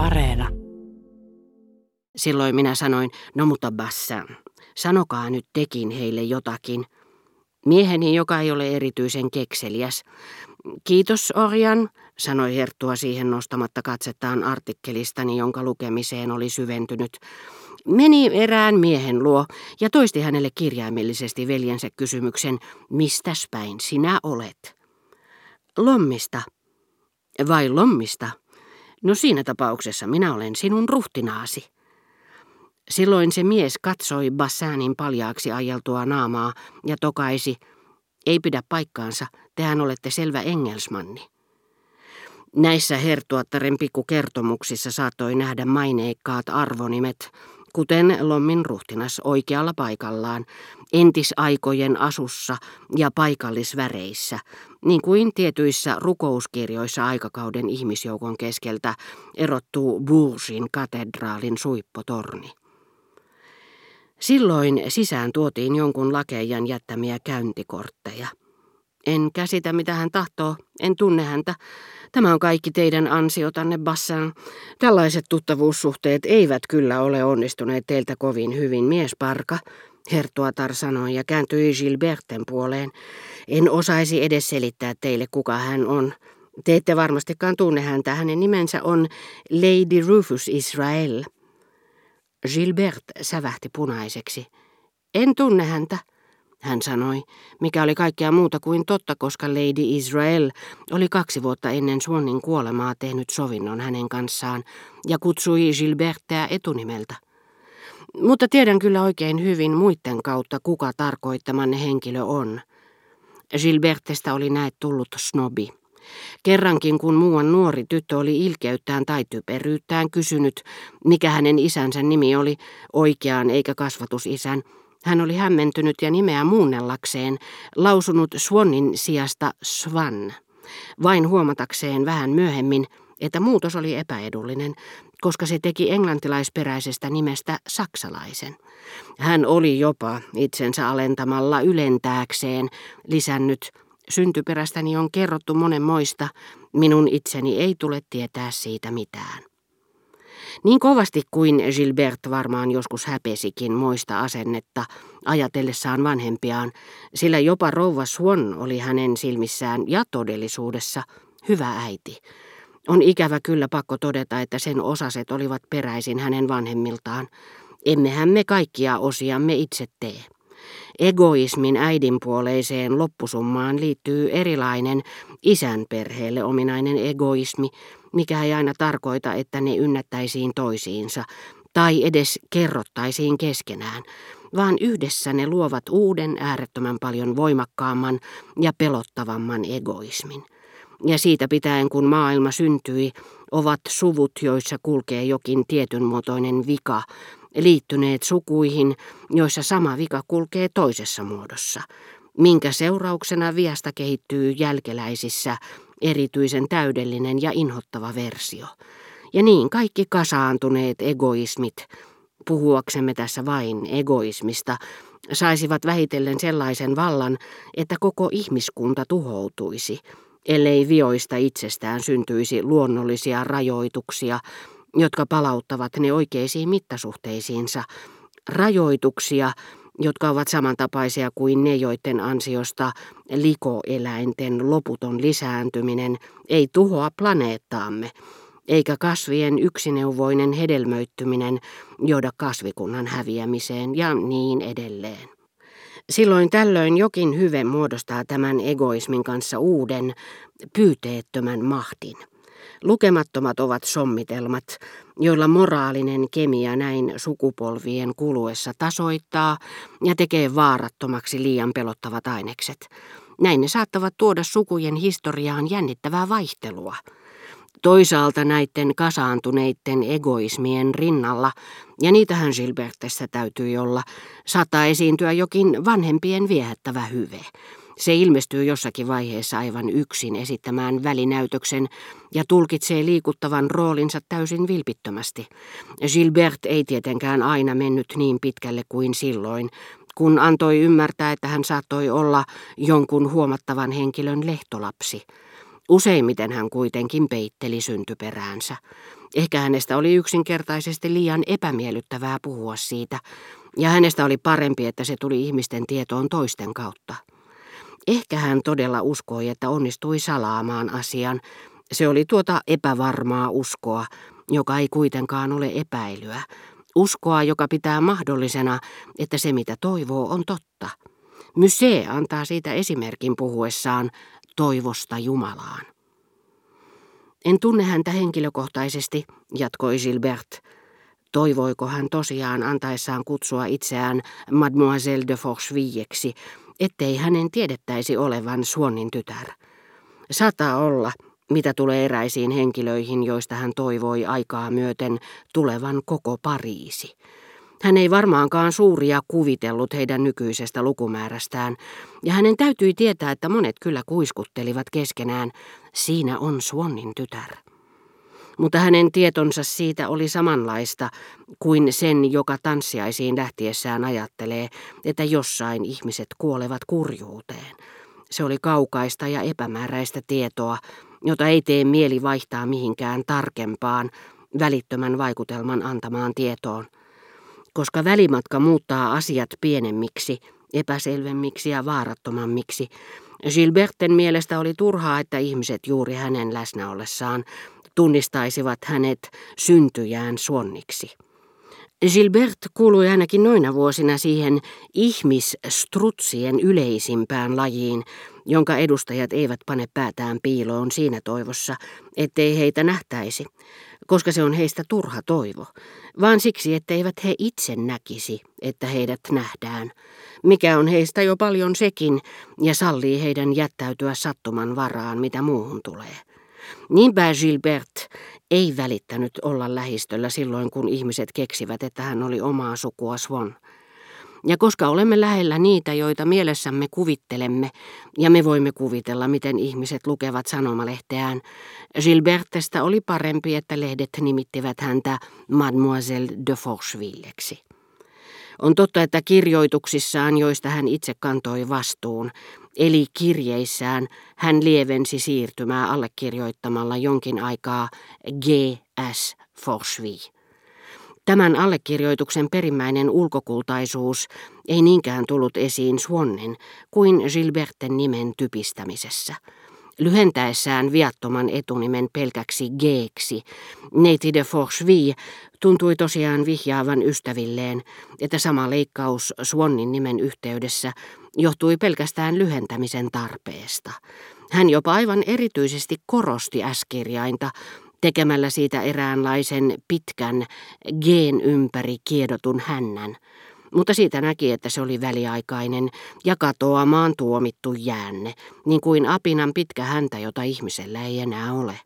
Areena. Silloin minä sanoin, no mutta Bassa, sanokaa nyt tekin heille jotakin. Mieheni, joka ei ole erityisen kekseliäs. Kiitos Orjan, sanoi Herttua siihen nostamatta katsettaan artikkelistani, jonka lukemiseen oli syventynyt. Meni erään miehen luo ja toisti hänelle kirjaimellisesti veljensä kysymyksen, mistäs päin sinä olet? Lommista. Vai lommista? No siinä tapauksessa minä olen sinun ruhtinaasi. Silloin se mies katsoi Bassanin paljaaksi ajeltua naamaa ja tokaisi, ei pidä paikkaansa, tehän olette selvä engelsmanni. Näissä hertuattaren pikkukertomuksissa saattoi nähdä maineikkaat arvonimet, kuten Lommin ruhtinas oikealla paikallaan, entisaikojen asussa ja paikallisväreissä, niin kuin tietyissä rukouskirjoissa aikakauden ihmisjoukon keskeltä erottuu Bourgin katedraalin suippotorni. Silloin sisään tuotiin jonkun lakeijan jättämiä käyntikortteja. En käsitä mitä hän tahtoo, en tunne häntä. Tämä on kaikki teidän ansiotanne, Bassan. Tällaiset tuttavuussuhteet eivät kyllä ole onnistuneet teiltä kovin hyvin, miesparka. Hertuatar sanoi ja kääntyi Gilberten puoleen. En osaisi edes selittää teille, kuka hän on. Te ette varmastikaan tunne häntä. Hänen nimensä on Lady Rufus Israel. Gilbert sävähti punaiseksi. En tunne häntä, hän sanoi, mikä oli kaikkea muuta kuin totta, koska Lady Israel oli kaksi vuotta ennen Suonnin kuolemaa tehnyt sovinnon hänen kanssaan ja kutsui Gilbertteä etunimeltä. Mutta tiedän kyllä oikein hyvin muiden kautta, kuka tarkoittamanne henkilö on. Gilbertestä oli näet tullut snobi. Kerrankin kun muuan nuori tyttö oli ilkeyttään tai typeryyttään kysynyt, mikä hänen isänsä nimi oli, oikeaan eikä kasvatusisän, hän oli hämmentynyt ja nimeä muunnellakseen lausunut Swannin sijasta Swan, vain huomatakseen vähän myöhemmin, että muutos oli epäedullinen, koska se teki englantilaisperäisestä nimestä saksalaisen. Hän oli jopa itsensä alentamalla ylentääkseen lisännyt Syntyperästäni on kerrottu monen moista, minun itseni ei tule tietää siitä mitään. Niin kovasti kuin Gilbert varmaan joskus häpesikin moista asennetta ajatellessaan vanhempiaan, sillä jopa rouva Swan oli hänen silmissään ja todellisuudessa hyvä äiti. On ikävä kyllä pakko todeta, että sen osaset olivat peräisin hänen vanhemmiltaan. Emmehän me kaikkia osiamme itse tee. Egoismin äidinpuoleiseen loppusummaan liittyy erilainen isän perheelle ominainen egoismi, mikä ei aina tarkoita, että ne ynnättäisiin toisiinsa tai edes kerrottaisiin keskenään, vaan yhdessä ne luovat uuden äärettömän paljon voimakkaamman ja pelottavamman egoismin. Ja siitä pitäen kun maailma syntyi, ovat suvut, joissa kulkee jokin tietynmuotoinen vika, liittyneet sukuihin, joissa sama vika kulkee toisessa muodossa, minkä seurauksena viasta kehittyy jälkeläisissä erityisen täydellinen ja inhottava versio. Ja niin kaikki kasaantuneet egoismit, puhuaksemme tässä vain egoismista, saisivat vähitellen sellaisen vallan, että koko ihmiskunta tuhoutuisi, ellei vioista itsestään syntyisi luonnollisia rajoituksia, jotka palauttavat ne oikeisiin mittasuhteisiinsa, rajoituksia, jotka ovat samantapaisia kuin ne, joiden ansiosta likoeläinten loputon lisääntyminen ei tuhoa planeettaamme, eikä kasvien yksineuvoinen hedelmöittyminen johda kasvikunnan häviämiseen ja niin edelleen. Silloin tällöin jokin hyve muodostaa tämän egoismin kanssa uuden, pyyteettömän mahdin. Lukemattomat ovat sommitelmat, joilla moraalinen kemia näin sukupolvien kuluessa tasoittaa ja tekee vaarattomaksi liian pelottavat ainekset. Näin ne saattavat tuoda sukujen historiaan jännittävää vaihtelua. Toisaalta näiden kasaantuneiden egoismien rinnalla, ja niitähän Gilbertessä täytyy olla, saattaa esiintyä jokin vanhempien viehättävä hyve. Se ilmestyy jossakin vaiheessa aivan yksin esittämään välinäytöksen ja tulkitsee liikuttavan roolinsa täysin vilpittömästi. Gilbert ei tietenkään aina mennyt niin pitkälle kuin silloin, kun antoi ymmärtää, että hän saattoi olla jonkun huomattavan henkilön lehtolapsi. Useimmiten hän kuitenkin peitteli syntyperäänsä. Ehkä hänestä oli yksinkertaisesti liian epämiellyttävää puhua siitä, ja hänestä oli parempi, että se tuli ihmisten tietoon toisten kautta. Ehkä hän todella uskoi, että onnistui salaamaan asian. Se oli tuota epävarmaa uskoa, joka ei kuitenkaan ole epäilyä. Uskoa, joka pitää mahdollisena, että se mitä toivoo on totta. Mysee antaa siitä esimerkin puhuessaan toivosta Jumalaan. En tunne häntä henkilökohtaisesti, jatkoi Gilbert. Toivoiko hän tosiaan antaessaan kutsua itseään Mademoiselle de Forchevilleksi, ettei hänen tiedettäisi olevan Suonnin tytär? Saattaa olla, mitä tulee eräisiin henkilöihin, joista hän toivoi aikaa myöten tulevan koko Pariisi. Hän ei varmaankaan suuria kuvitellut heidän nykyisestä lukumäärästään, ja hänen täytyi tietää, että monet kyllä kuiskuttelivat keskenään, siinä on Suonnin tytär. Mutta hänen tietonsa siitä oli samanlaista kuin sen, joka tanssiaisiin lähtiessään ajattelee, että jossain ihmiset kuolevat kurjuuteen. Se oli kaukaista ja epämääräistä tietoa, jota ei tee mieli vaihtaa mihinkään tarkempaan, välittömän vaikutelman antamaan tietoon. Koska välimatka muuttaa asiat pienemmiksi, epäselvemmiksi ja vaarattomammiksi, Gilberten mielestä oli turhaa, että ihmiset juuri hänen läsnä ollessaan tunnistaisivat hänet syntyjään suonniksi. Gilbert kuului ainakin noina vuosina siihen ihmisstrutsien yleisimpään lajiin, jonka edustajat eivät pane päätään piiloon siinä toivossa, ettei heitä nähtäisi, koska se on heistä turha toivo, vaan siksi, etteivät he itse näkisi, että heidät nähdään, mikä on heistä jo paljon sekin ja sallii heidän jättäytyä sattuman varaan, mitä muuhun tulee. Niinpä Gilbert ei välittänyt olla lähistöllä silloin, kun ihmiset keksivät, että hän oli omaa sukua Swan. Ja koska olemme lähellä niitä, joita mielessämme kuvittelemme, ja me voimme kuvitella, miten ihmiset lukevat sanomalehteään, Gilbertestä oli parempi, että lehdet nimittivät häntä Mademoiselle de Forchevilleksi. On totta, että kirjoituksissaan, joista hän itse kantoi vastuun, eli kirjeissään, hän lievensi siirtymää allekirjoittamalla jonkin aikaa G.S. Forcheville. Tämän allekirjoituksen perimmäinen ulkokultaisuus ei niinkään tullut esiin Swannen kuin Gilberten nimen typistämisessä. Lyhentäessään viattoman etunimen pelkäksi Geeksi, neiti de Forcheville tuntui tosiaan vihjaavan ystävilleen, että sama leikkaus Swannin nimen yhteydessä johtui pelkästään lyhentämisen tarpeesta. Hän jopa aivan erityisesti korosti äskirjainta, tekemällä siitä eräänlaisen pitkän geen ympäri kiedotun hännän, mutta siitä näki, että se oli väliaikainen ja katoamaan tuomittu jäänne, niin kuin apinan pitkä häntä, jota ihmisellä ei enää ole.